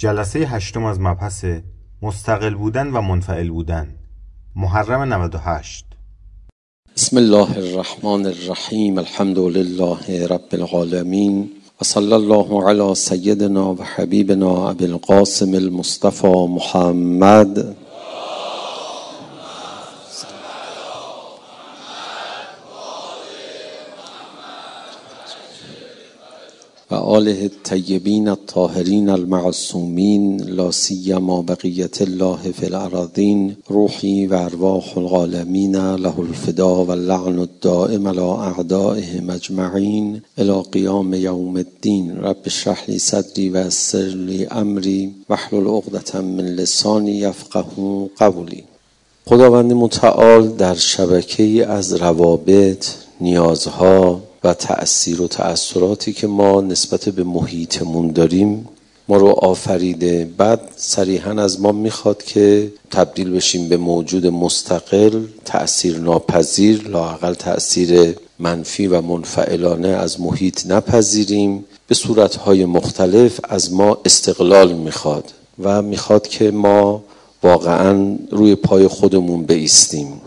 جلسه هشتم از مبحث مستقل بودن و منفعل بودن محرم 98 بسم الله الرحمن الرحیم الحمد لله رب العالمین و صلی الله علی سیدنا و حبیبنا ابی القاسم المصطفى محمد و آله الطیبین الطاهرین المعصومین لا سیما بقیت الله فی الارضین روحی و ارواح العالمین له الفدا و اللعن الدائم على اعدائهم اجمعین الى قیام یوم الدین. رب اشرح لی صدری و یسر لی امری واحلل عقدة من لسانی یفقه قولی. خداوند متعال در شبکه از روابط نیازها و تأثیر و تأثیراتی که ما نسبت به محیطمون داریم ما رو آفریده. بعد صریحا از ما می‌خواد که تبدیل بشیم به موجود مستقل تأثیر ناپذیر لاقل تأثیر منفی و منفعلانه از محیط نپذیریم. به صورتهای مختلف از ما استقلال می‌خواد و می‌خواد که ما واقعا روی پای خودمون بیستیم.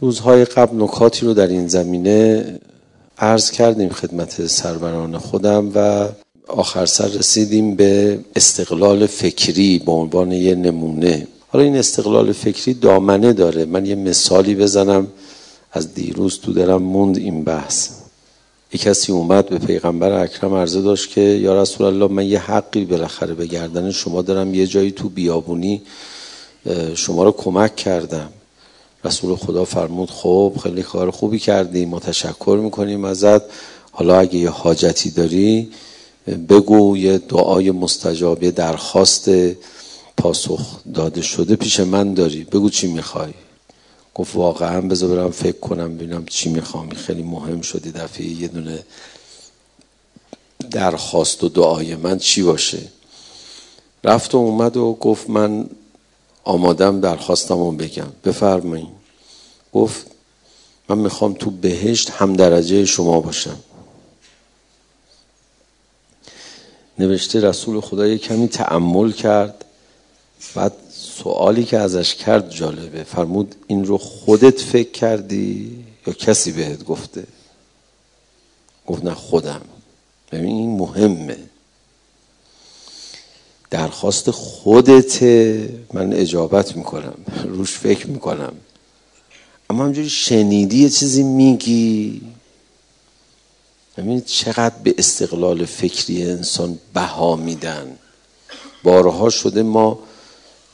روزهای قبل نکاتی رو در این زمینه عرض کردیم خدمت سروران خودم و آخر سر رسیدیم به استقلال فکری به عنوان یه نمونه. حالا این استقلال فکری دامنه داره. من یه مثالی بزنم. از دیروز تو دلم موند این بحث. یک کسی اومد به پیغمبر اکرم عرضه داشت که یا رسول الله من یه حقی بالاخره به گردن شما دارم. یه جایی تو بیابونی شما رو کمک کردم. رسول خدا فرمود خب خیلی کار خوبی کردی ما تشکر می‌کنیم ازت. حالا اگه یه حاجتی داری بگو یه دعای مستجاب یه درخواست پاسخ داده شده پیش من داری. بگو چی می‌خوای. گفت واقعا بذار برم فکر کنم ببینم چی می‌خوام. خیلی مهم شدی دفعه یه دونه درخواست و دعای من چی باشه. رفت و اومد و گفت من آمادم درخواستم رو بگم. بفرمایید گفت من می‌خوام تو بهشت هم درجه شما باشم. نوشته رسول خدا یه کمی تعمل کرد. بعد سوالی که ازش کرد جالبه. فرمود این رو خودت فکر کردی یا کسی بهت گفته؟ گفت نه خودم. ببین این مهمه. درخواست خودت من اجابت می‌کنم روش فکر می‌کنم. اما همجوری شنیدی یه چیزی میگی؟ ببینید چقدر به استقلال فکری انسان بها میدن. بارها شده ما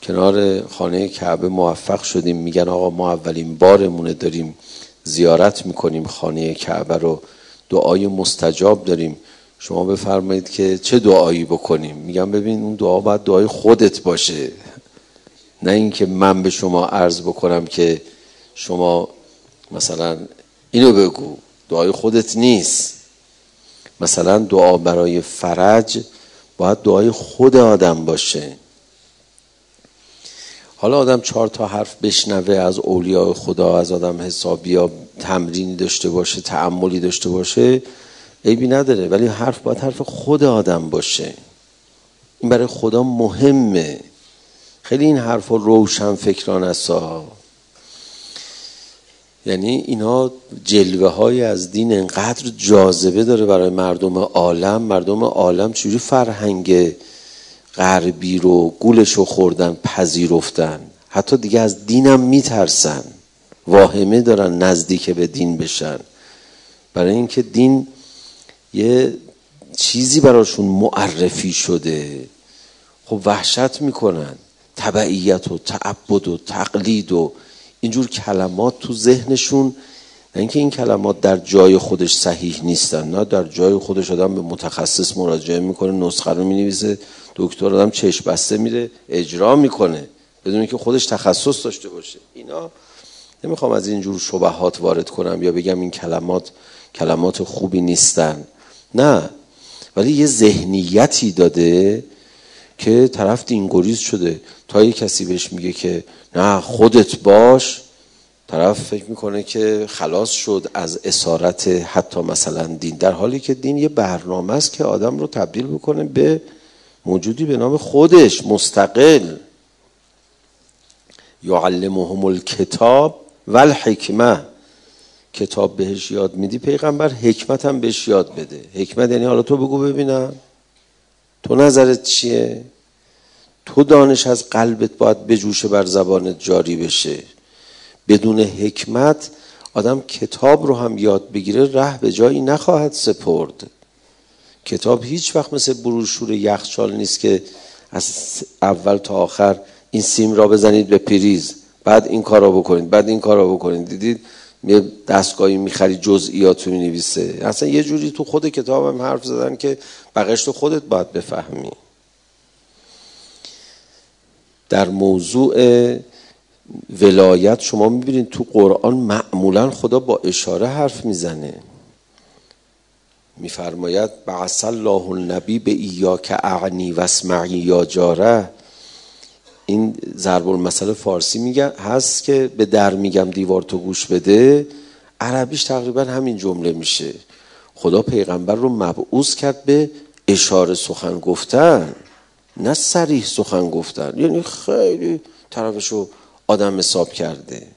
کنار خانه کعبه موفق شدیم میگن آقا ما اولین بارمونه داریم زیارت می‌کنیم خانه کعبه رو دعای مستجاب داریم. شما بفرمایید که چه دعایی بکنیم؟ میگم ببین اون دعا باید دعای خودت باشه. نه اینکه من به شما عرض بکنم که شما مثلا اینو بگو دعای خودت نیست. مثلا دعا برای فرج باید دعای خود آدم باشه. حالا آدم چهار تا حرف بشنوه از اولیاء خدا از آدم حسابی یا تمرینی داشته باشه تعملی داشته باشه. عیبی نداره ولی حرف باید حرف خود آدم باشه. این برای خدا مهمه. خیلی این حرف روشن فکران است یعنی اینا جلوه های از دین انقدر جاذبه داره برای مردم عالم. مردم عالم چجوری فرهنگ غربی رو گولش رو خوردن پذیرفتن؟ حتی دیگه از دینم میترسن. واهمه دارن نزدیک به دین بشن. برای اینکه دین یه چیزی براشون معرفی شده. خب وحشت می‌کنن. تبعیت و تعبد و تقلید و اینجور کلمات تو ذهنشون. نه اینکه این کلمات در جای خودش صحیح نیستن نه در جای خودش آدم به متخصص مراجعه می‌کنه نسخه رو می‌نویسه دکتر آدم چشم بسته میره اجرا می‌کنه. بدون اینکه خودش تخصص داشته باشه. اینا نمی‌خوام از اینجور شبهات وارد کنم یا بگم این کلمات کلمات خوبی نیستن. نه. ولی یه ذهنیتی داده که طرف دینگریز شده. تا یه کسی بهش میگه که نه خودت باش طرف فکر می‌کنه که خلاص شد از اسارت حتی مثلا دین. در حالی که دین یه برنامه است که آدم رو تبدیل بکنه به موجودی به نام خودش مستقل. یعلمهم الکتاب و کتاب بهش یاد میدی پیغمبر حکمت هم بهش یاد بده. حکمت یعنی حالا تو بگو ببینم. تو نظرت چیه؟ تو دانش از قلبت باید بجوشه بر زبانت جاری بشه. بدون حکمت آدم کتاب رو هم یاد بگیره ره به جایی نخواهد سپرد. کتاب هیچ وقت مثل بروشور یخچال نیست که از اول تا آخر این سیم را بزنید به پریز. بعد این کار را بکنید بعد این کار را بکنید. دیدید؟ یه دستگاهی می‌خری جزئیات رو می‌نویسه. اصلا یه جوری تو خود کتاب هم حرف زدن که بقیش تو خودت باید بفهمی. در موضوع ولایت شما می‌بینید تو قرآن معمولا خدا با اشاره حرف می‌زنه. میفرماید بعث الله النبی به که اعنی و اسمعی یا جاره. این ضرب المثل فارسی میگه هست که به در میگم دیوار تو گوش بده عربیش تقریبا همین جمله میشه. خدا پیغمبر رو مبعوث کرد به اشاره سخن گفتن نه سریح سخن گفتن. یعنی خیلی طرفش رو آدم حساب کرده.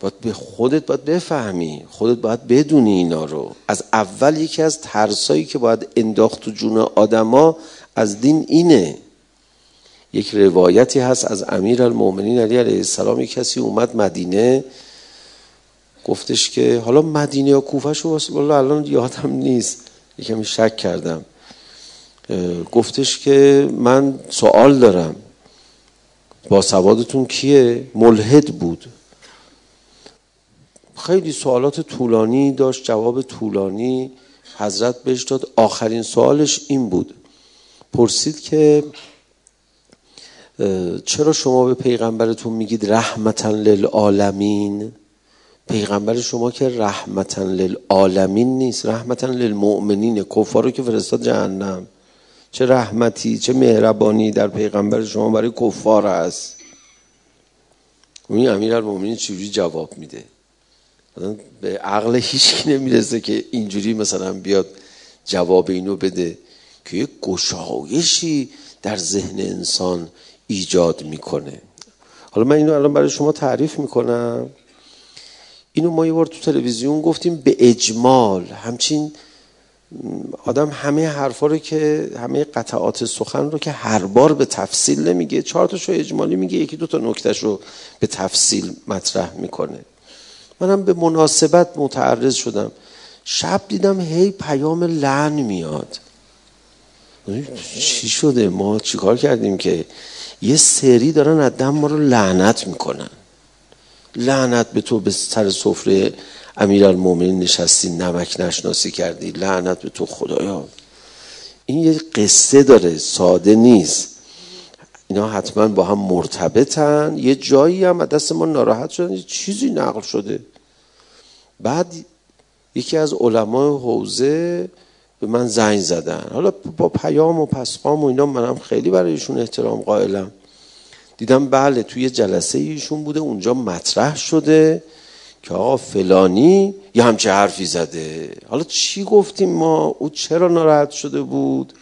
باید به خودت باید بفهمی خودت باید بدونی اینا رو. از اول یکی از ترسایی که باید انداخت تو جون آدما از دین اینه. یک روایتی هست از امیر المومنین علی علیه السلام. یک کسی اومد مدینه گفتش که حالا مدینه یا کوفه شو والله الان یادم نیست. یکمی شک کردم. گفتش که من سوال دارم. با سوادتون کیه؟ ملحد بود. خیلی سوالات طولانی داشت جواب طولانی. حضرت بهش داد. آخرین سوالش این بود. پرسید که چرا شما به پیغمبرتون میگید رحمتا للعالمین؟ پیغمبر شما که رحمتا للعالمین نیست رحمتا للمؤمنین کفار که فرستاد جهنم. چه رحمتی چه مهربانی در پیغمبر شما برای کفار است. اون امیر المؤمنین چجوری جواب میده؟ به عقل هیچ نمی‌رسه که اینجوری مثلا بیاد جواب اینو بده که یک گشایشی در ذهن انسان ایجاد می‌کنه. حالا من اینو الان برای شما تعریف می‌کنم. اینو ما یه بار تو تلویزیون گفتیم به اجمال. همچین آدم همه حرفا رو که همه قطعات سخن رو که هر بار به تفصیل نمیگه چهار تاشو اجمالی میگه یکی دو تا نکتهش رو به تفصیل مطرح می‌کنه. منم به مناسبت متعرض شدم. شب دیدم هی پیام لعن میاد. چی شده؟ ما چیکار کردیم که؟ یه سری دارن از دم ما رو لعنت می‌کنن. لعنت به تو به سر سفره امیر المومنین نشستی نمک نشناسی کردی. لعنت به تو خدایا. این یه قصه داره ساده نیست. اینا حتما با هم مرتبطن. یه جایی هم دست ما ناراحت شدن یه چیزی نقل شده. بعد یکی از علمای حوزه به من زنگ زدن. حالا با پیام و پسقام و اینا منم خیلی برایشون احترام قائلم. دیدم بله توی جلسه ایشون بوده اونجا مطرح شده که آقا فلانی یه همچه حرفی زده. حالا چی گفتیم ما؟ او چرا ناراحت شده بود؟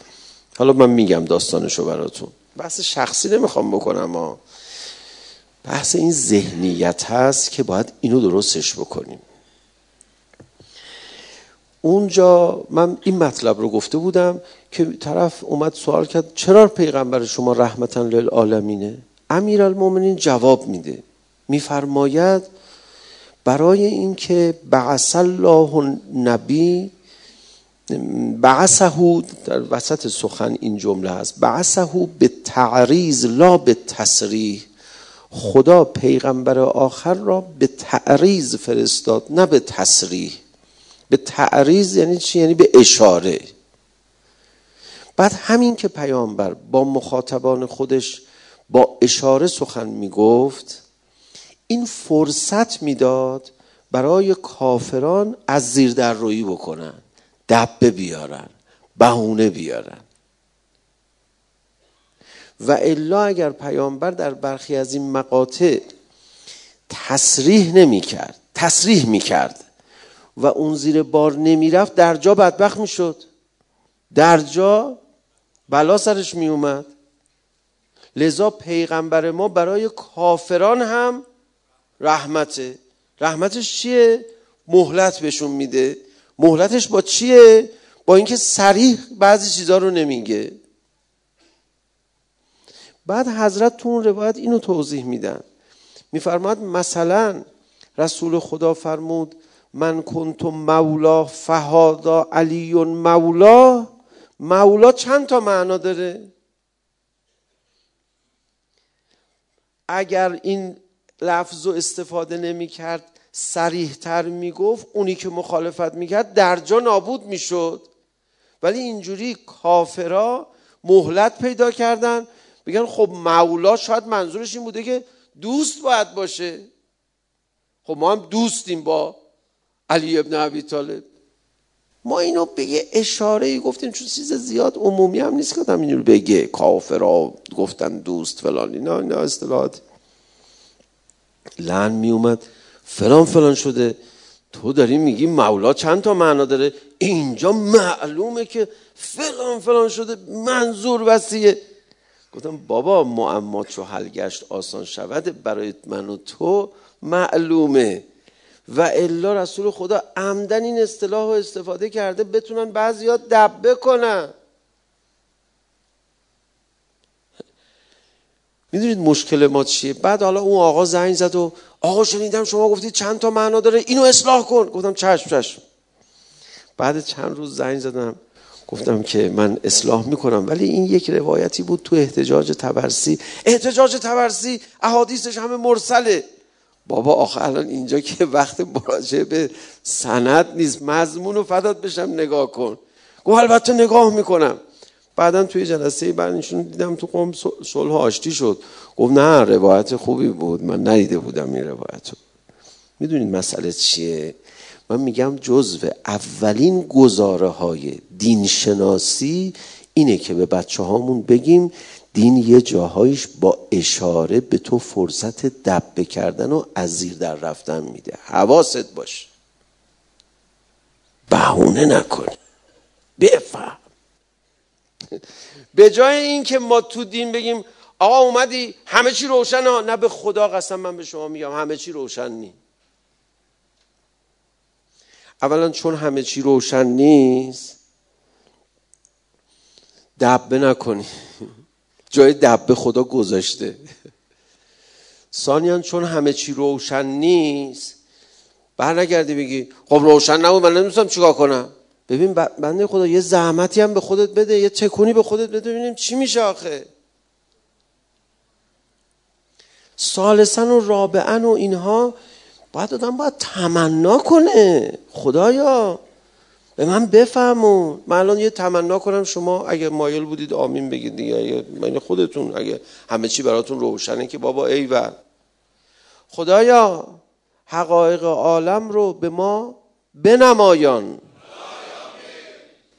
حالا من میگم داستانشو براتون. بحث شخصی نمی‌خوام بکنم ما بحث این ذهنیت هست که باید اینو درستش بکنیم. اونجا من این مطلب رو گفته بودم که طرف اومد سوال کرد چرا پیغمبر شما رحمتا للعالمینه؟ امیر المومنین جواب میده. میفرماید برای اینکه بعث الله نبی بعثه در وسط سخن این جمله هست بعثه به تعریض لا به تصریح خدا پیغمبر آخر را به تعریض فرستاد نه به تصریح به تعریض یعنی چی؟ یعنی به اشاره. بعد همین که پیامبر با مخاطبان خودش با اشاره سخن می‌گفت این فرصت می‌داد برای کافران از زیر در روی بکنن دبه بیارن بهونه بیارن. و الا اگر پیامبر در برخی از این مقاطع تصریح نمی کرد تصریح می کرد و اون زیر بار نمی رفت در جا بدبخت می شد در جا بلا سرش می اومد لذا پیغمبر ما برای کافران هم رحمته. رحمتش چیه؟ مهلت بهشون میده. مهلتش با چیه؟ با اینکه سریح بعضی چیزها رو نمیگه. بعد حضرت تو اون روایت اینو توضیح میدن. میفرماد مثلا رسول خدا فرمود من کنت مولا فهادا علی مولا. مولا چند تا معنا داره؟ اگر این لفظ رو استفاده نمی کرد سریح تر می گفت اونی که مخالفت می کرد در جا نابود می شد ولی اینجوری کافرا مهلت پیدا کردن. بگن خب مولا شاید منظورش این بوده که دوست باید باشه. خب ما هم دوستیم با علی ابن عبی طالب. ما اینو به یه اشاره گفتیم چون چیز زیاد عمومی هم نیست که آدم اینو بگه کافرا گفتن دوست فلان اینا اینا اصطلاحات. لن می اومد. فلان فلان شده. تو داری میگی مولا چند تا معنا داره؟ اینجا معلومه که فلان فلان شده منظور وسیعه. گفتم بابا معما چو حل گشت آسان شود برای من و تو معلومه. و الا رسول خدا عمدن این اصطلاح رو استفاده کرده بتونن بعضی ها دبه کنن می‌دونید مشکل ما چیه؟ بعد حالا اون آقا زنگ زد و آقا شنیدم شما گفتید چند تا معنا داره اینو اصلاح کن. گفتم چشم چشم. بعد چند روز زنگ زدم. گفتم که من اصلاح می‌کنم ولی این یک روایتی بود تو احتجاج تبرسی. احتجاج تبرسی احادیثش همه مرسله. بابا آخه الان اینجا که وقت مراجعه به سند نیست مضمون و فدات بشم نگاه کن. گفت البته نگاه می‌کنم. بعدا توی جلسه بعدشون دیدم تو قوم صلح آشتی شد. گفت نه روایت خوبی بود. من ندیده بودم این روایت رو می‌دونید مسئله چیه؟ من میگم جزو اولین گزاره های دینشناسی اینه که به بچه هامون بگیم دین یه جاهایش با اشاره به تو فرصت دبه کردن و از زیر در رفتن میده. حواست باش. بهونه نکن. بفهم. به جای اینکه ما تو دین بگیم آقا اومدی همه چی روشن ها. نه به خدا قسم من به شما میگم همه چی روشن نی. اولا چون همه چی روشن نیست دبه نکنی. جای دبه خدا گذاشته. ثانیا چون همه چی روشن نیست نگردی بگی خب روشن نبود من نمیستم چیکار کنم؟ ببین بنده خدا یه زحمتی هم به خودت بده یه تکونی به خودت بده ببینیم چی میشه آخه. سالسن و رابعن و اینها باید آدم باید تمنا کنه. خدایا. به من بفهمون من الان یه تمنا کنم شما اگه مایل بودید آمین بگید دیگه. من خودتون اگه همه چی براتون روشنه که بابا و خدایا حقایق عالم رو به ما بنمایان.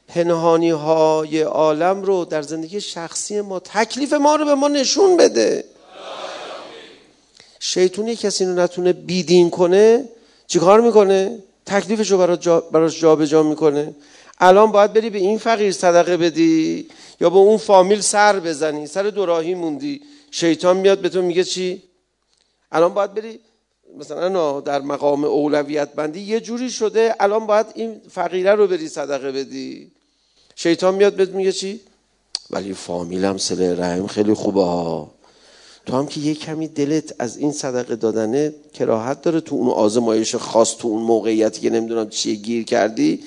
پنهانی های عالم رو در زندگی شخصی ما تکلیف ما رو به ما نشون بده. شیطونی کسی رو نتونه بیدین کنه چیکار می‌کنه؟ تکلیفش رو براش جابجا جا می‌کنه. الان باید بری به این فقیر صدقه بدی یا به اون فامیل سر بزنی. سر دوراهی موندی. شیطان میاد به تو میگه چی؟ الان باید بری مثلا در مقام اولویت بندی. یه جوری شده الان باید این فقیره رو بری صدقه بدی. شیطان میاد بهت میگه چی؟ ولی فامیلم سله رحم خیلی خوبه ها. تو هم که یه کمی دلت از این صدقه دادنه کراهت داره تو اون آزمایش خاص تو اون موقعیتی که نمی‌دونم چیه گیر کردی.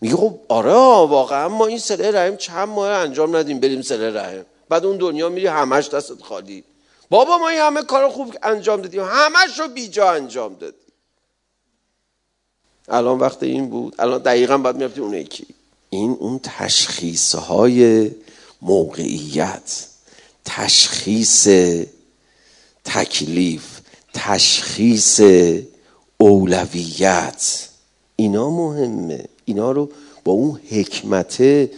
میگه خب آره واقعا ما این سله رحم چند ماه انجام ندیم بریم سله رحم. بعد اون دنیا میری همش دستت خالی. بابا ما این همه کار خوب انجام دادیم. همش رو بیجا انجام دادیم. الان وقت این بود. الان دقیقا باید می‌رفتی اون یکی. این اون تشخیص های موقعیت تشخیص تکلیف تشخیص اولویت. اینا مهمه. اینا رو با اون حکمت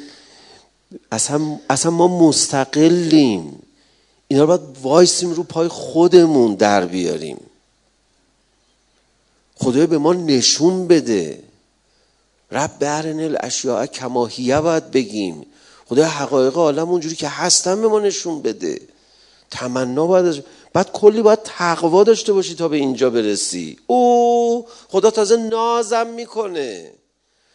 اصلا, اصلا ما مستقلیم. اینا رو باید وایسیم رو پای خودمون در بیاریم. خدای به ما نشون بده. رب برن الاشیاء کماهیه باید بگیم. خدا حقایق عالم اونجوری که هستن به ما نشون بده. تمنا باید بعد کلی باید تقوا داشته باشی تا به اینجا برسی. او خدا تازه نازم می‌کنه.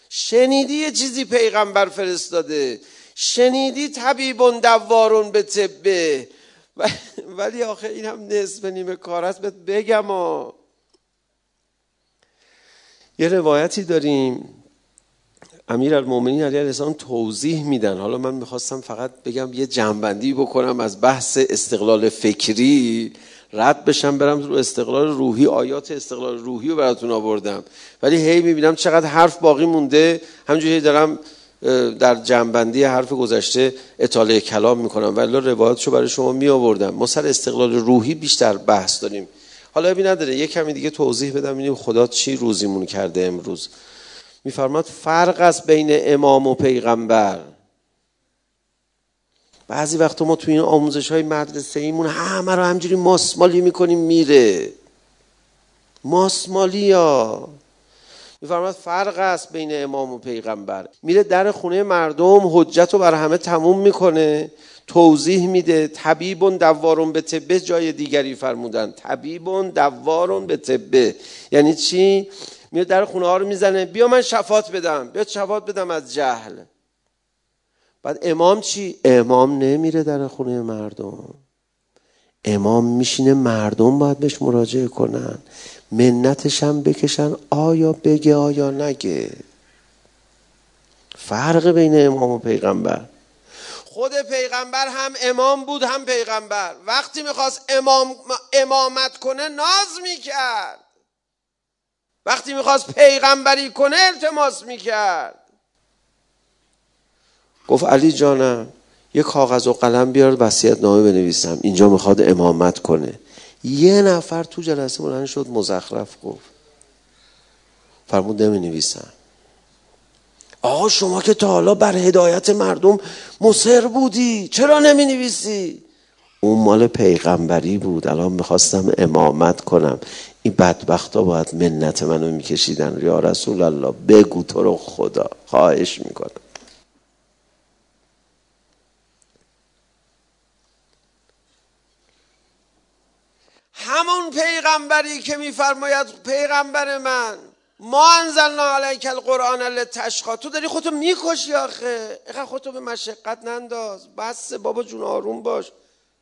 شنیدی یه چیزی پیغمبر فرستاده؟ شنیدی طبیبون دوارون به طبه ولی آخه این هم نصف نیمه کار است. بگم ها یه روایتی داریم. امیر المومنین علیه السلام توضیح میدن. حالا من می‌خواستم فقط بگم یه جنبندی بکنم از بحث استقلال فکری رد بشم برم رو استقلال روحی آیات استقلال روحی رو براتون آوردم. ولی هی می‌بینم چقدر حرف باقی مونده. همجوری دارم در جنبندی حرف گذشته اطاله کلام می‌کنم. ولی روایاتشو برای شما می آوردم ما سر استقلال روحی بیشتر بحث داریم. حالا ابی نداره یه کمی دیگه توضیح بدم. ببینیم خدا چی روزیمون کرده امروز. میفرماد فرق است بین امام و پیغمبر. بعضی وقت ما تو این آموزش های مدرسه ایمون همه رو همجوری ماسمالی می‌کنیم میره. ماسمالی ها میفرماد فرق است بین امام و پیغمبر. میره در خونه مردم حجت رو بر همه تموم می‌کنه توضیح میده طبیبون دوارون به طبه جای دیگری فرمودن. طبیبون دوارون به طبه یعنی چی؟ میاد در خونه ها رو می‌زنه. بیا من شفات بدم. بیا شفات بدم از جهل. بعد امام چی؟ امام نمیره در خونه مردم. امام میشینه مردم باید بهش مراجعه کنن. منتش هم بکشن. آیا بگه آیا نگه؟ فرق بین امام و پیغمبر. خود پیغمبر هم امام بود هم پیغمبر. وقتی می‌خواست امام امامت کنه ناز می‌کرد. وقتی می‌خواست پیغمبری کنه التماس می‌کرد. گفت علی جانم یه کاغذ و قلم بیار وصیت نامه بنویسم. اینجا می‌خواد امامت کنه. یه نفر تو جلسه بلند شد مزخرف گفت. فرمود نمی نویسم آقا شما که تا حالا بر هدایت مردم مصر بودی چرا نمی نویسی اون مال پیغمبری بود. الان می‌خواستم امامت کنم. این بدبخت ها باید منت منو میکشیدن. یا رسول الله بگو تو رو خدا. خواهش می‌کنم. همون پیغمبری که میفرماید پیغمبر من ما انزلنا علیک القرآن لتشقا. تو داری خودتو می‌کشی آخه. اینقدر خودتو به مشقت ننداز. بس بابا جون آروم باش.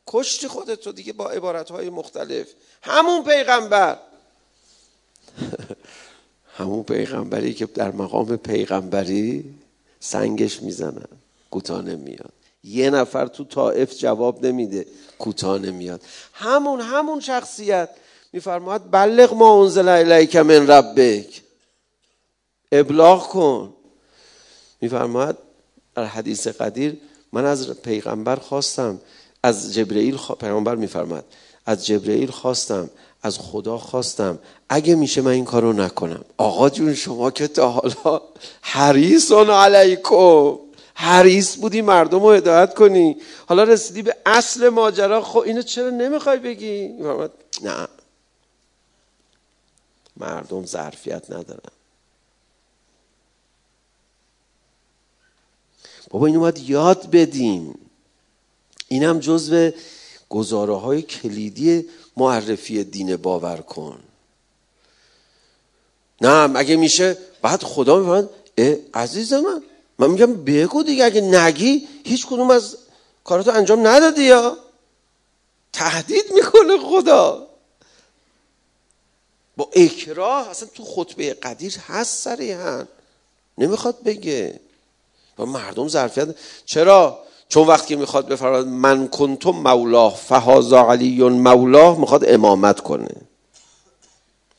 کشتی خودتو دیگه با عبارتهای مختلف. همون پیغمبر. همون پیغمبری که در مقام پیغمبری سنگش می‌زنن کوتاه میاد یه نفر تو طائف جواب نمیده کوتاه میاد همون همون شخصیت میفرماید بلغ ما انزل الیک من ربک. ابلاغ کن. میفرماید در حدیث قدیر من از پیغمبر خواستم از جبرئیل خوا... پیغمبر میفرماد از جبرئیل خواستم از خدا خواستم. اگه میشه من این کارو نکنم. آقا جون شما که تا حالا حریصون علیکم. حریص بودی مردم رو هدایت کنی. حالا رسیدی به اصل ماجرا. خب اینو چرا نمی‌خوای بگی؟ نه. مردم ظرفیت ندارن. بابا اینو باید یاد بدیم. اینم جزو گزاره های کلیدی معرفی دین باور کن. نه اگه میشه بعد خدا میفرماد عزیز من من میگم بگو دیگه اگه نگی هیچ کدوم از کاراتو انجام ندادی یا؟ تهدید می‌کنه خدا. با اکراه اصلا تو خطبه قدیر هست سریحا نمی‌خواد بگه. با مردم ظرفیت. چرا؟ چون وقتی می‌خواد بفرماد من کنتم مولاه فهازا علی مولاه می‌خواد امامت کنه.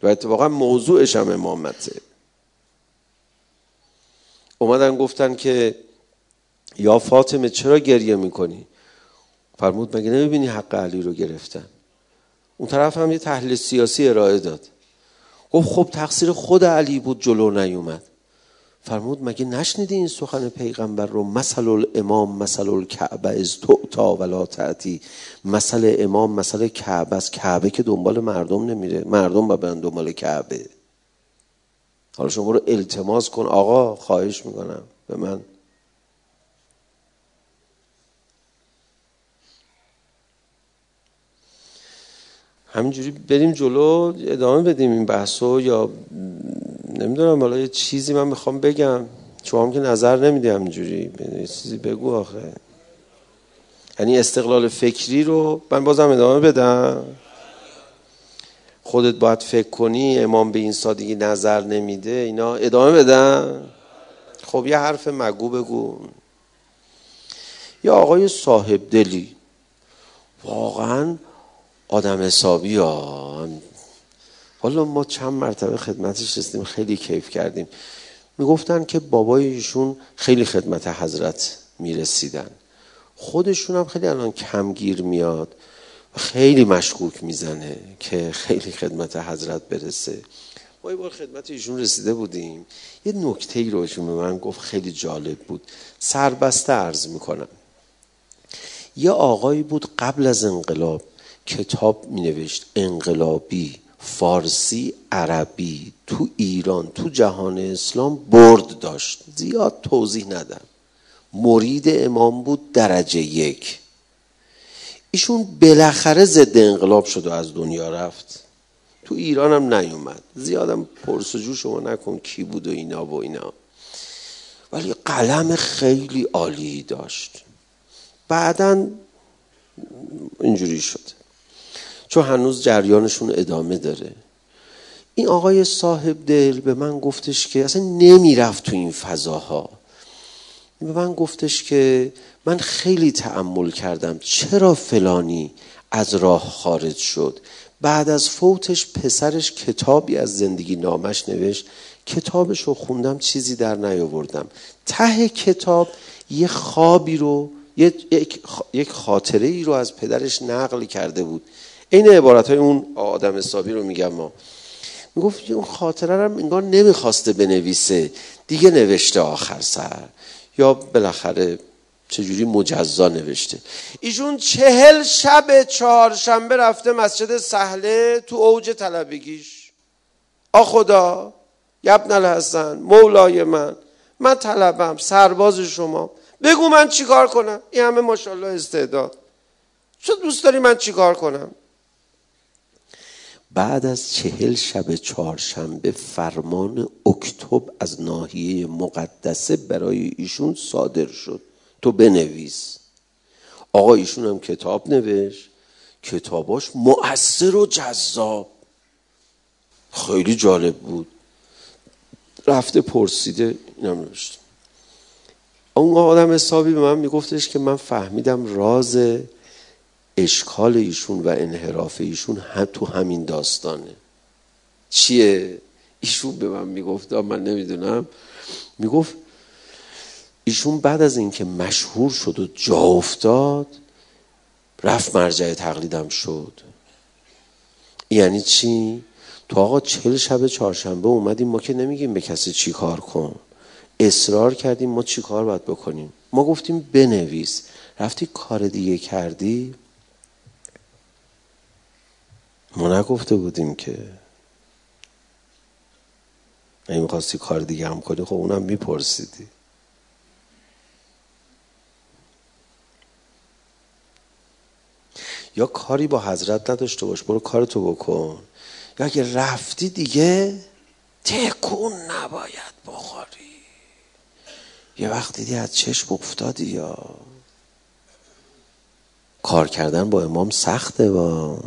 و اتفاقا موضوعش هم امامته. اومدن گفتن که یا فاطمه چرا گریه می‌کنی؟ فرمود مگه نمی‌بینی حق علی رو گرفتن؟ اون طرف هم یه تحلیل سیاسی ارائه داد. گفت خب تقصیر خود علی بود جلو نیومد. فرمود مگه نشنیدی این سخن پیغمبر رو؟ مثل الامام مثل الکعبه از تعتا ولا تعتی مثل امام مثل کعبه از کعبه که دنبال مردم نمیره. مردم به دنبال کعبه. حالا شما رو التماس کن. آقا خواهش می‌کنم. به من. همینجوری بریم جلو ادامه بدیم این بحثو یا نمی‌دونم حالا یه چیزی من می‌خوام بگم. شما هم که نظر نمیدی همینجوری. یه چیزی بگو آخه. یعنی استقلال فکری رو من بازم ادامه بدم. خودت باید فکر کنی امام به این سادگی نظر نمیده. اینا ادامه بدم خب یه حرف مگو بگو. یا آقای صاحب دلی واقعا آدم حسابی حالا ما چند مرتبه خدمتش رسیدیم خیلی کیف کردیم. می‌گفتن که بابای ایشون خیلی خدمت حضرت می‌رسیدن. خودشون هم خیلی الان کمگیر میاد و خیلی مشکوک می‌زنه که خیلی خدمت حضرت برسه. ما یه بار خدمت ایشون رسیده بودیم. یه نکته ای رو ایشون به من گفت خیلی جالب بود. سربسته عرض می‌کنم. یه آقایی بود قبل از انقلاب کتاب می نوشت انقلابی. فارسی عربی تو ایران تو جهان اسلام برد داشت. زیاد توضیح ندم مرید امام بود درجه یک. ایشون بالاخره ضد انقلاب شد و از دنیا رفت. تو ایران هم نیومد. زیادم پرسجو شما نکن کی بود و اینا و اینا. ولی قلم خیلی عالی داشت. بعدا اینجوری شد. چون هنوز جریانشون ادامه داره. این آقای صاحب دل به من گفتش که اصلا نمی‌رفت تو این فضاها. به من گفتش که من خیلی تعمل کردم چرا فلانی از راه خارج شد. بعد از فوتش پسرش کتابی از زندگی نامش نوشت. کتابش رو خوندم چیزی در نیاوردم. ته کتاب یه خوابی رو یک خاطره ای رو از پدرش نقل کرده بود. این عبارت های اون آدم حسابی رو میگم ما. می‌گفت اون خاطره رو انگار نمی‌خواسته بنویسه. دیگه نوشته آخر سر. یا بالاخره چجوری مجزا نوشته. ایشون چهل شب چهارشنبه رفته مسجد سهله تو اوج طلبگیش آ خدا یبن الحسن مولای من من طلبم سرباز شما. بگو من چیکار کنم؟ این همه ماشاءالله استعداد. چه دوست داری من چیکار کنم؟ بعد از چهل شب چهارشنبه فرمان اکتبر از ناحیه مقدسه برای ایشون صادر شد. تو بنویس. آقا ایشون هم کتاب نوشت. کتاباش مؤثر و جذاب. خیلی جالب بود. رفته پرسیده اینم نوشت اون آدم حسابی به من میگفتش که من فهمیدم راز اشکال ایشون و انحراف ایشون هم تو همین داستانه. چیه؟ ایشون به من می‌گفت من نمی‌دونم. می‌گفت ایشون بعد از اینکه مشهور شد و جا افتاد رفت مرجع تقلیدم شد. یعنی چی؟ تو آقا چل شب چهارشنبه اومدیم ما که نمیگیم به کسی چی کار کن. اصرار کردیم ما چی کار باید بکنیم. ما گفتیم بنویس. رفتی کار دیگه کردی؟ ما نگفته بودیم که اگه می‌خواستی کار دیگه هم کنی خب اونم میپرسیدی. یا کاری با حضرت نداشته باش برو کارتو بکن. یا اگه رفتی دیگه تکون نباید بخوری. یه وقت دیدی از چشم افتادی یا؟ کار کردن با امام سخته با.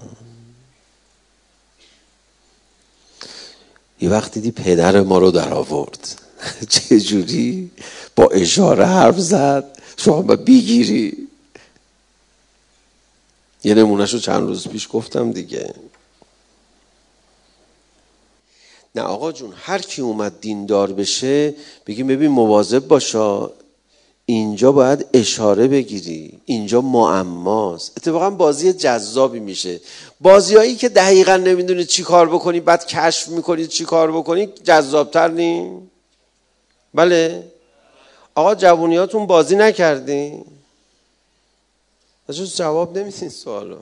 یه وقت دیدی پدر ما رو در آورد. چه جوری؟ با اشاره حرف زد. شما با بگیری یه نمونهش رو چند روز پیش گفتم دیگه. نه آقا جون هر کی اومد دیندار بشه بگیم ببین مواظب باشا. اینجا باید اشاره بگیری. اینجا معماست. اتفاقا بازی جذابی میشه. بازیایی که دقیقا نمی‌دونی چی کار بکنی بعد کشف می‌کنی چی کار بکنی جذابتر نی. بله. آقا جوونیاتون بازی نکردی؟ جواب نمیدین سوالو.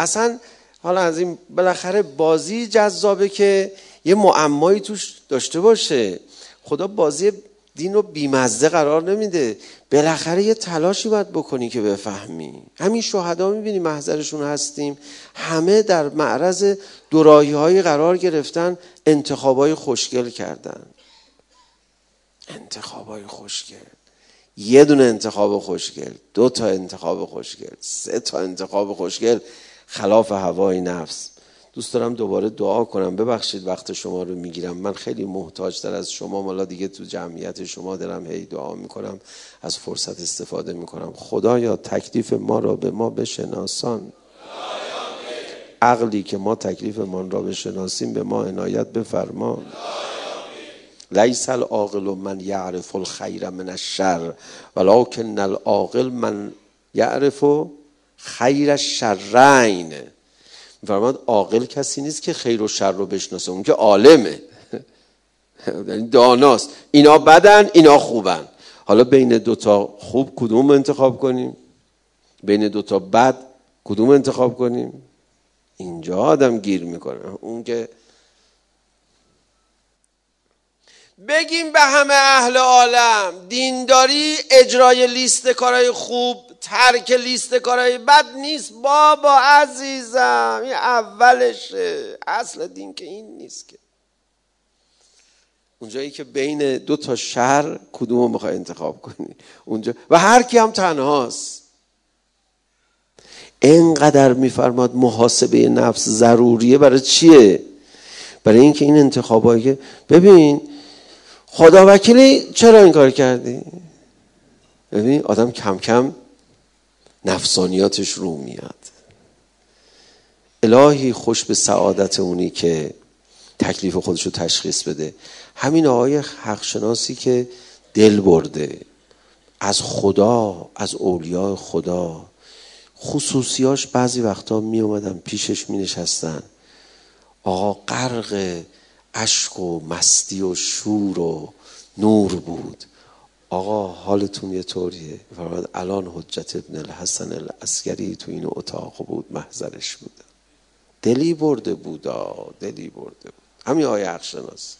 اصلا حالا از این بالاخره بازی جذابه که یه معمایی توش داشته باشه. خدا بازی دین رو بیمزده قرار نمیده. بالاخره یه تلاشی باید بکنی که بفهمی. همین شهدا می‌بینی محضرشون هستیم. همه در معرض دورایی های قرار گرفتن انتخابای خوشگل کردن. انتخابای خوشگل. یه دونه انتخاب خوشگل دو تا انتخاب خوشگل سه تا انتخاب خوشگل. خلاف هوای نفس. دوست دارم دوباره دعا کنم. ببخشید وقت شما رو می‌گیرم. من خیلی محتاج تر از شما مالا دیگه تو جمعیت شما دارم هی دعا می‌کنم. از فرصت استفاده می‌کنم. خدایا تکلیف ما را به ما بشناسان. عقلی که ما تکلیفمان را بشناسیم به ما عنایت بفرما. لیس العاقل من یعرف الخیر من الشر ولکن العاقل من یعرف خیر الشرین. فرماد عاقل کسی نیست که خیر و شر رو بشناسه. اون که عالمه. یعنی داناست. اینا بدن اینا خوبن. حالا بین دوتا خوب کدوم انتخاب کنیم؟ بین دوتا بد کدوم انتخاب کنیم؟ اینجا آدم گیر می‌کنه. اون که بگیم به همه اهل عالم دینداری اجرای لیست کارهای خوب ترک لیست کارهای بد نیست بابا عزیزم. این اولشه. اصل دین که این نیست که. اونجایی که بین دو تا شهر کدوم می‌خوای انتخاب کنی. اونجا. و هر کی هم تنهاست. انقدر میفرماد محاسبه نفس ضروریه برای چیه؟ برای اینکه این انتخابایی ببین خدا وکیلی چرا این کار کردی؟ ببین آدم کم کم نفسانیاتش رو میاد. الهی خوش به سعادت اونی که تکلیف خودش رو تشخیص بده. همین آقای حقشناسی که دل برده. از خدا از اولیاء خدا. خصوصیاش بعضی وقتا می اومدن پیشش می نشستن. آقا غرق اشک و مستی و شور و نور بود. آقا حالتون یه طوریه. فرماد الان حجت ابن الحسن الاسکری تو این اتاق بود محضرش بود. دلی برده بودا دلی برده بود. همین آیه شناس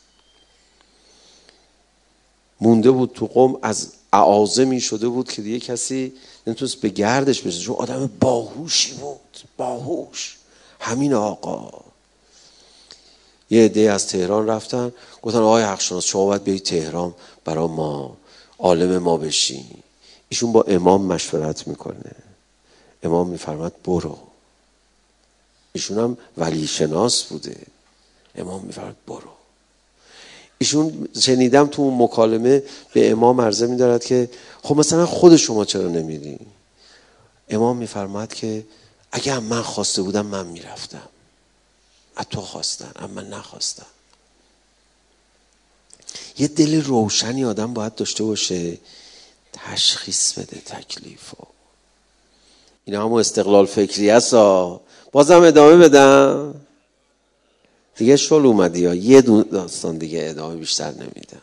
مونده بود تو قوم از اعاظمی شده بود که دیگه کسی نمی‌تونست به گردش بشه چون آدم باهوشی بود باهوش. همین آقا. یه عده از تهران رفتن گفتن آقای حقشناس شما باید بیایید تهران برا ما. عالم ما بشی. ایشون با امام مشورت می‌کنه. امام میفرماد برو. ایشون هم ولی شناس بوده. امام میفرماد برو. ایشون شنیدم تو اون مکالمه به امام عرضه میدارد که خب مثلا خود شما چرا نمیری امام میفرماد که اگه من خواسته بودم من می‌رفتم. از تو خواستن اما نخواستن یه دل روشنی آدم باید داشته باشه تشخیص بده تکلیف این همون استقلال فکری هست بازم ادامه بدم. دیگه شل اومدی یا یه داستان دیگه ادامه بیشتر نمیدم.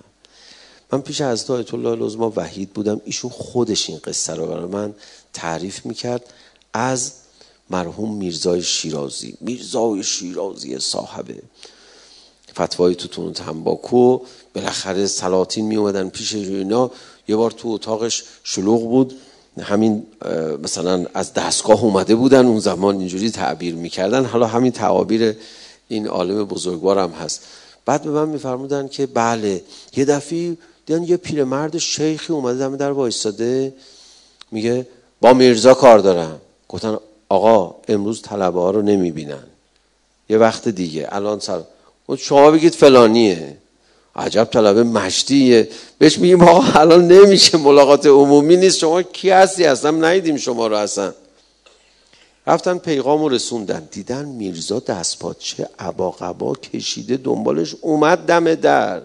من پیش از آیت الله لزما وحید بودم. ایشون خودش این قصه رو برای من تعریف می‌کرد از مرحوم میرزای شیرازی. میرزای شیرازی صاحبه فتوای توتون تنباکو. بالاخره سلاطین می اومدن پیش اینا. یه بار تو اتاقش شلوغ بود. همین مثلا از دستگاه اومده بودن. اون زمان اینجوری تعبیر می‌کردن. حالا همین تعابیر این عالم بزرگوار هم هست. بعد به من میفرمودن که بله یه دفعه دیدن یه پیرمرد شیخی اومده دم در وایستاده. میگه با میرزا کار دارم. گفتن آقا امروز طلبه ها رو نمی‌بینن. یه وقت دیگه. الان سر شما بگید فلانیه. عجب طلبه مشتیه بهش میگیم آقا الان نمیشه ملاقات عمومی نیست. شما کی هستی؟ اصلا ندیدیم شما رو اصلا. رفتن پیغام رو رسوندن. دیدن میرزا دستپاچه عبا قبا کشیده دنبالش اومد دم در.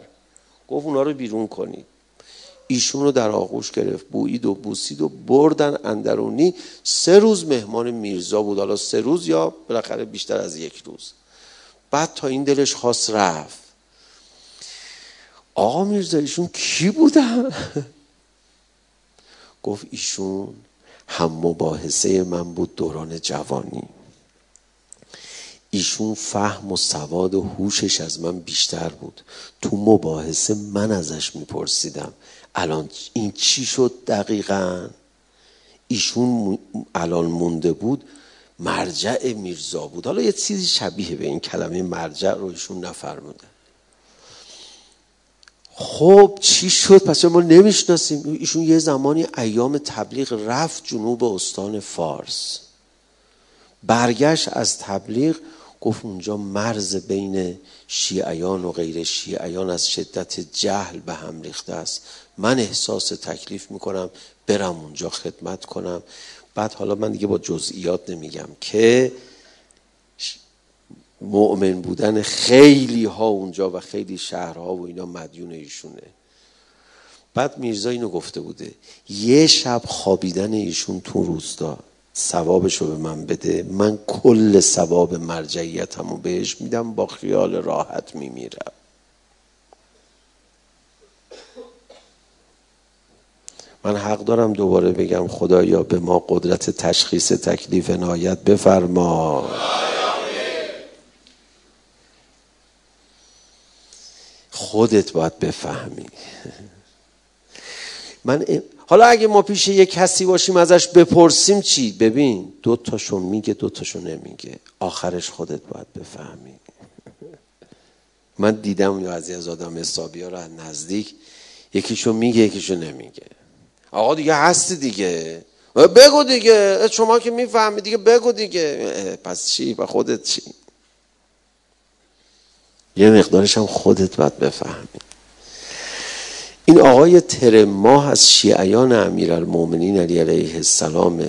گفت اونا رو بیرون کنید. ایشون رو در آغوش گرفت. بویید و بوسید و بردن اندرونی. سه روز مهمان میرزا بود. حالا سه روز یا بالاخره بیشتر از یک روز. بعد تا این دلش خواست رفت. آقا میرزا ایشون کی بودن؟ گفت ایشون هم مباحثه من بود دوران جوانی. ایشون فهم و سواد و هوشش از من بیشتر بود. تو مباحثه من ازش میپرسیدم. الان این چی شد دقیقا؟ ایشون الان مونده بود مرجع میرزا بود. حالا یه چیزی شبیه به این کلمه مرجع رو ایشون نفرموده. خب چی شد؟ پس ما نمی‌شناسیم. ایشون یه زمانی ایام تبلیغ رفت جنوب استان فارس. برگشت از تبلیغ گفت اونجا مرز بین شیعیان و غیر شیعیان از شدت جهل به هم ریخته است. من احساس تکلیف می‌کنم برم اونجا خدمت کنم. بعد حالا من دیگه با جزئیات نمیگم که مؤمن بودن خیلی ها اونجا و خیلی شهرها و اینا مدیون ایشونه. بعد میرزا اینو گفته بوده یه شب خوابیدن ایشون تو روستا ثوابش رو به من بده من کل ثواب مرجعیتم رو بهش میدم با خیال راحت میمیرم. من حق دارم دوباره بگم خدایا به ما قدرت تشخیص تکلیف نایت بفرما. خودت باید بفهمی. من حالا اگه ما پیش یه کسی باشیم ازش بپرسیم چی؟ ببین دو تاشو میگه دو تاشو نمیگه. آخرش خودت باید بفهمی. من دیدم یا از از آدم حسابی ها رو از نزدیک. یکیشو میگه یکیشو نمیگه. آقا دیگه هستی دیگه. بگو دیگه. شما که می‌فهمی دیگه بگو دیگه. پس چی؟ و خودت چی؟ یه مقدارش هم خودت باید بفهمی. این آقای ترماه از شیعیان المومنین علی علیه السلام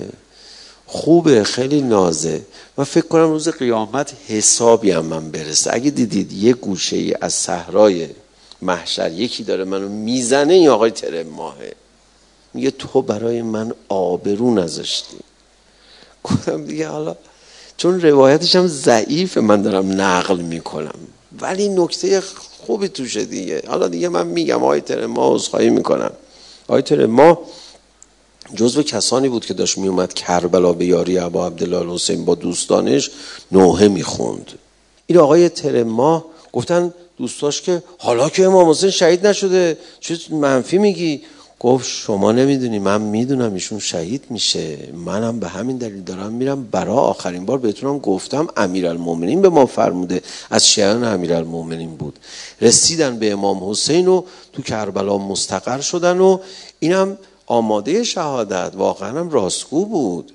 خوبه خیلی نازه. و فکر کنم روز قیامت حسابی هم من برسه. اگه دیدید یه گوشه از صحرای محشر یکی داره منو می‌زنه این آقای ترماهه میگه تو برای من آبرو نذاشتی. گفتم دیگه حالا چون روایتش هم ضعیفه من دارم نقل می‌کنم. ولی نکته خوبی توشه دیگه. حالا دیگه من میگم آیتر ما عذرخواهی می‌کنم. آیتر ما جزو کسانی بود که داشت میومد کربلا به یاری ابا عبدالله حسین با دوستانش نوحه می‌خوند. این آقای ترما گفتن دوستاش که حالا که امام حسین شهید نشده چه منفی میگی؟ گفت شما نمی‌دونی من می‌دونم ایشون شهید میشه. منم به همین دلیل دارم میرم. برا آخرین بار بهتونم گفتم امیرالمومنین به ما فرموده. از شیعان امیرالمومنین بود. رسیدن به امام حسین و تو کربلا مستقر شدن و اینم آماده شهادت. واقعا هم راستگو بود.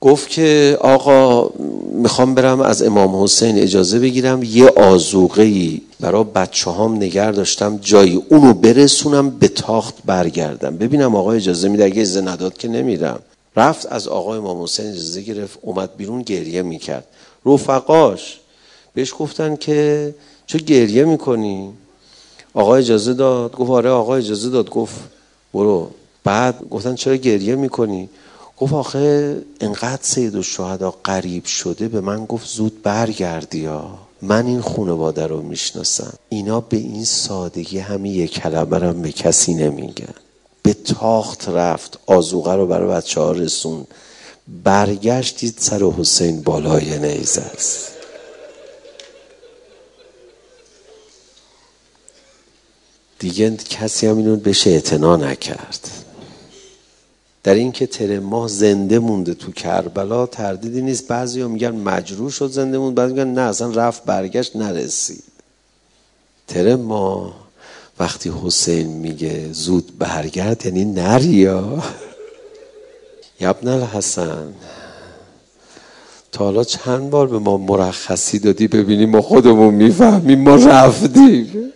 گفت که آقا می‌خوام برم از امام حسین اجازه بگیرم یه آزوغه ای برای بچه هام نگر داشتم جایی اونو برسونم به تاخت برگردم. ببینم آقا اجازه میده اگه اجازه نداد که نمیرم. رفت از آقا امام حسین اجازه گرفت اومد بیرون گریه می‌کرد. رفقاش بهش گفتن که چه گریه می‌کنی؟ آقا اجازه داد. گفت آره آقا اجازه داد. گفت برو. بعد گفتن چرا گریه می‌کنی؟ گفت آخه انقدر سید و شهدا قریب شده به من گفت زود برگردی ها. من این خانواده رو می‌شناسم. اینا به این سادگی همین یک کلمه رو به کسی نمیگن. به تاخت رفت آزوغه رو برای بچه ها رسون برگشتید سر حسین بالای نیزه است. دیگه کسی هم اینو بهش اعتنا نکرد. در اینکه ماه زنده مونده تو کربلا تردیدی نیست. بعضی میگن مجروح شد زنده موند بعضی میگن نه اصلا رفت برگشت نرسید. تر ماه وقتی حسین میگه زود برگرد یعنی نریا. یبن الحسن تا حالا چند بار به ما مرخصی دادی ببینیم ما خودمون می‌فهمیم ما رفتیم.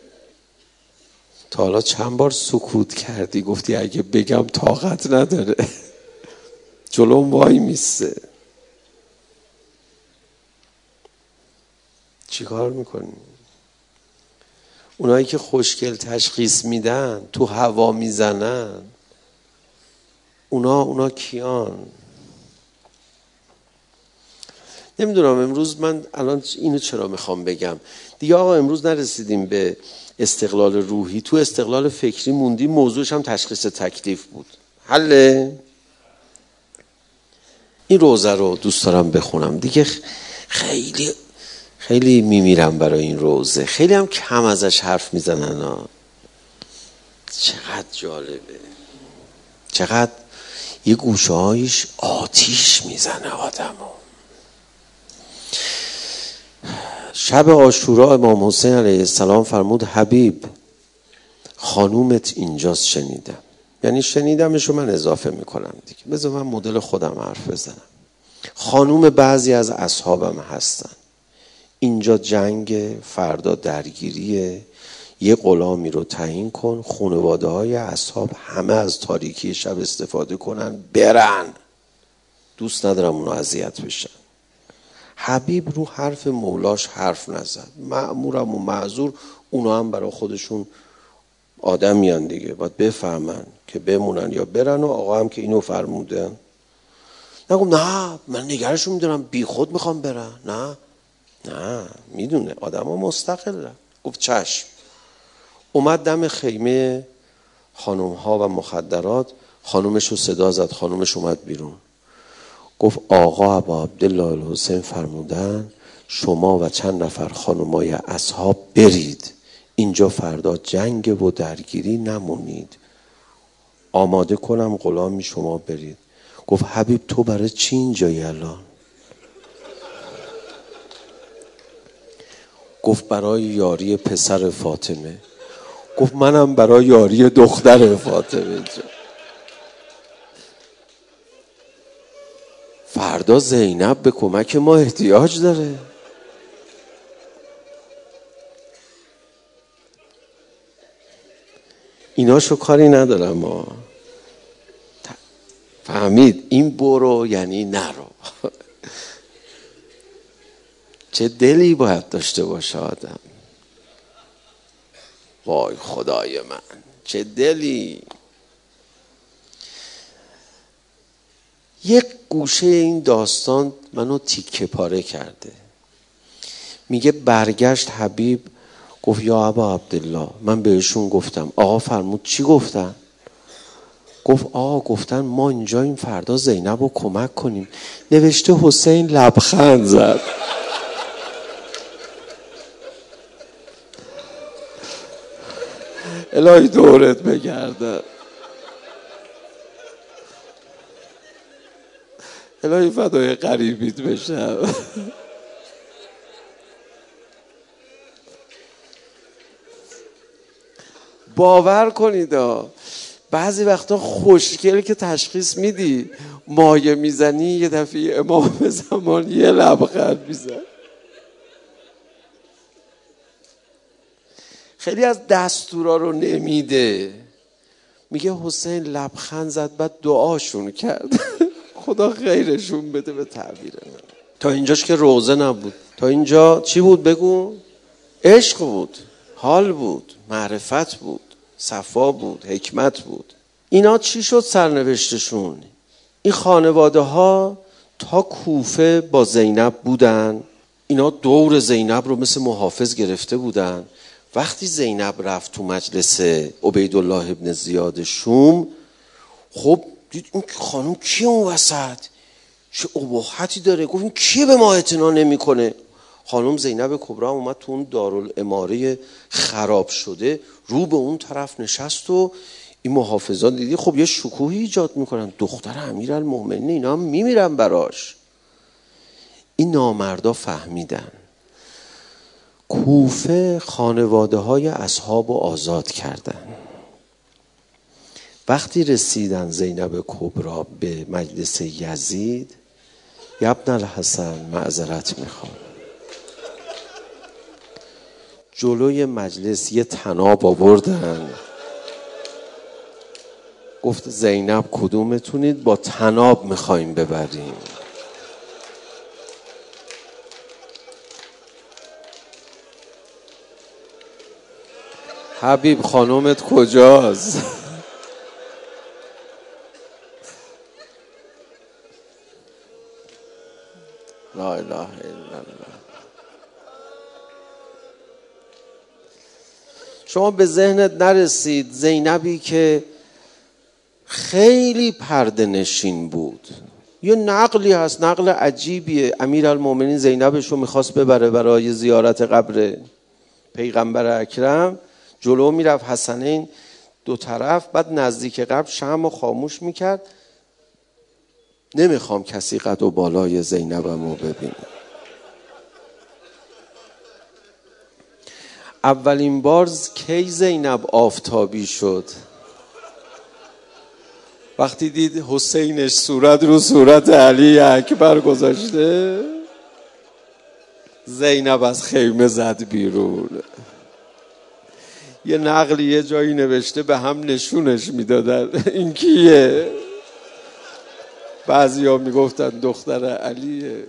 تا حالا چند بار سکوت کردی؟ گفتی اگه بگم طاقت نداره. جلوم وای میسته چیکار می‌کنی؟ اونایی که خوشگل تشخیص میدن تو هوا می‌زنن اونا اونا کیان؟ نمی‌دونم امروز من الان اینو چرا می‌خوام بگم؟ دیگه آقا امروز نرسیدیم به استقلال روحی. تو استقلال فکری موندی موضوعش هم تشخیص تکلیف بود. حله؟ این روزه رو دوست دارم بخونم. دیگه خیلی خیلی میمیرم برای این روزه. خیلی هم کم ازش حرف می‌زنن ها. چقدر جالبه. چقدر یه گوشه آتیش می‌زنه آدمو. شب آشورا امام حسین علیه السلام فرمود حبیب خانومت اینجاست شنیدم. یعنی شنیدمش رو من اضافه می‌کنم دیگه. بذار من مدل خودم حرف بزنم. خانوم بعضی از اصحابم هستن. اینجا جنگ فردا درگیریه یه غلامی رو تعیین کن خانواده های اصحاب همه از تاریکی شب استفاده کنن برن. دوست ندارم اونو اذیت بشن. حبیب رو حرف مولاش حرف نزد. معمورم و معذور اونا هم برای خودشون آدم میان دیگه. باید بفهمن که بمونن یا برن و آقا هم که اینو فرمودن نگم نه من نگرشون می‌دونم. بی خود می‌خوام برن. نه. نه می‌دونه. آدم ها مستقل گفت چشم. اومد دم خیمه خانم ها و مخدرات. خانومش رو صدا زد. خانومش اومد بیرون. گفت آقا ابا عبدالله الحسین فرمودن شما و چند نفر خانمای اصحاب برید. اینجا فردا جنگ و درگیری نمونید. آماده کنم غلامی شما برید. گفت حبیب تو برای چی اینجایی الان؟ گفت برای یاری پسر فاطمه. گفت منم برای یاری دختر فاطمه فردا زینب به کمک ما احتیاج داره. ایناشو کاری ندارم ما. فهمید این برو یعنی نرو. چه دلی باید داشته باشه آدم؟ وای خدای من چه دلی؟ یک گوشه این داستان منو تیکه پاره کرده. میگه برگشت حبیب گفت یا ابا عبدالله من بهشون گفتم آقا فرمود چی گفتن؟ گفت آقا گفتن ما اینجا این فردا زینب رو کمک کنیم. نوشته حسین لبخند زد. الهی دورت بگرده الهی فدای قریبیت بشم باور کنید بعضی وقتا خوشگل که تشخیص میدی مایه می‌زنی یه دفعه امام زمان یه لبخند میزن خیلی از دستورا رو نمیده. میگه حسین لبخند زد بعد دعاشون کرد. خدا خیرشون بده به تعبیر من. تا اینجاش که روزه نبود. تا اینجا چی بود بگو؟ عشق بود حال بود معرفت بود صفا بود حکمت بود. اینا چی شد سرنوشتشون؟ این خانواده ها تا کوفه با زینب بودن. اینا دور زینب رو مثل محافظ گرفته بودن. وقتی زینب رفت تو مجلس عبیدالله ابن زیاد شوم خب دید اون خانم کیه اون وسط؟ چه ابهتی داره؟ گفت این کیه به ما اعتنا نمی‌کنه؟ خانم زینب کبرا اومد تو اون دارالاماره خراب شده رو به اون طرف نشست و این محافظان دیدی خب یه شکوهی ایجاد می‌کنن. دختر امیر المومنین اینا هم میمیرن براش. این نامردا فهمیدن. کوفه خانواده های اصحاب و آزاد کردن. وقتی رسیدن زینب کبرا به مجلس یزید یبن الحسن معذرت می‌خوام جلوی مجلس یه تناب آوردن. گفت زینب کدومتونید؟ با تناب می‌خوایم ببریم. حبیب خانومت کجاست؟ اله الا الله. شما به ذهنت نرسید زینبی که خیلی پرده نشین بود. یه نقلی هست نقل عجیبیه. امیر المومنین زینبش رو می‌خواست ببره برای زیارت قبر پیغمبر اکرم. جلو می‌رفت حسنین دو طرف بعد نزدیک قبر شم و خاموش می‌کرد. نمی‌خوام کسی قد و بالای زینبم رو ببینه. اولین بار کی زینب آفتابی شد؟ وقتی دید حسینش صورت رو صورت علی اکبر گذاشته زینب از خیمه زد بیرون. یه نقلی یه جایی نوشته به هم نشونش می‌دادن. این کیه؟ بعضی ها می‌گفتن دختر علیه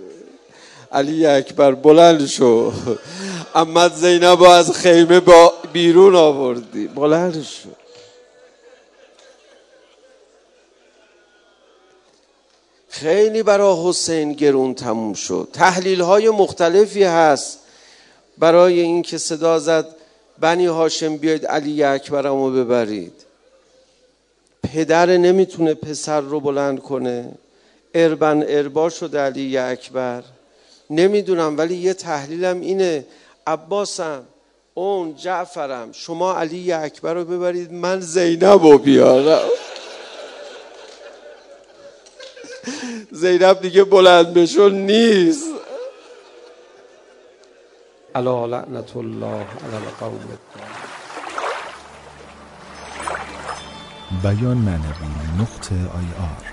علی اکبر بلند شو. امت زینب از خیمه با بیرون آوردی. بلند شو. خیلی برای حسین گرون تموم شد. تحلیل های مختلفی هست. برای اینکه صدا زد بنی هاشم بیاید علی اکبرمو ببرید. پدر نمی‌تونه پسر رو بلند کنه. اربن اربا شده علی اکبر. نمی‌دونم ولی یه تحلیلم اینه. عباسم اون جعفرم شما علی اکبر رو ببرید. من زینب رو بیارم. زینب دیگه بلند بشون نیست. علا لعنت الله علی القوم بیان معنوی نقطه آی آر.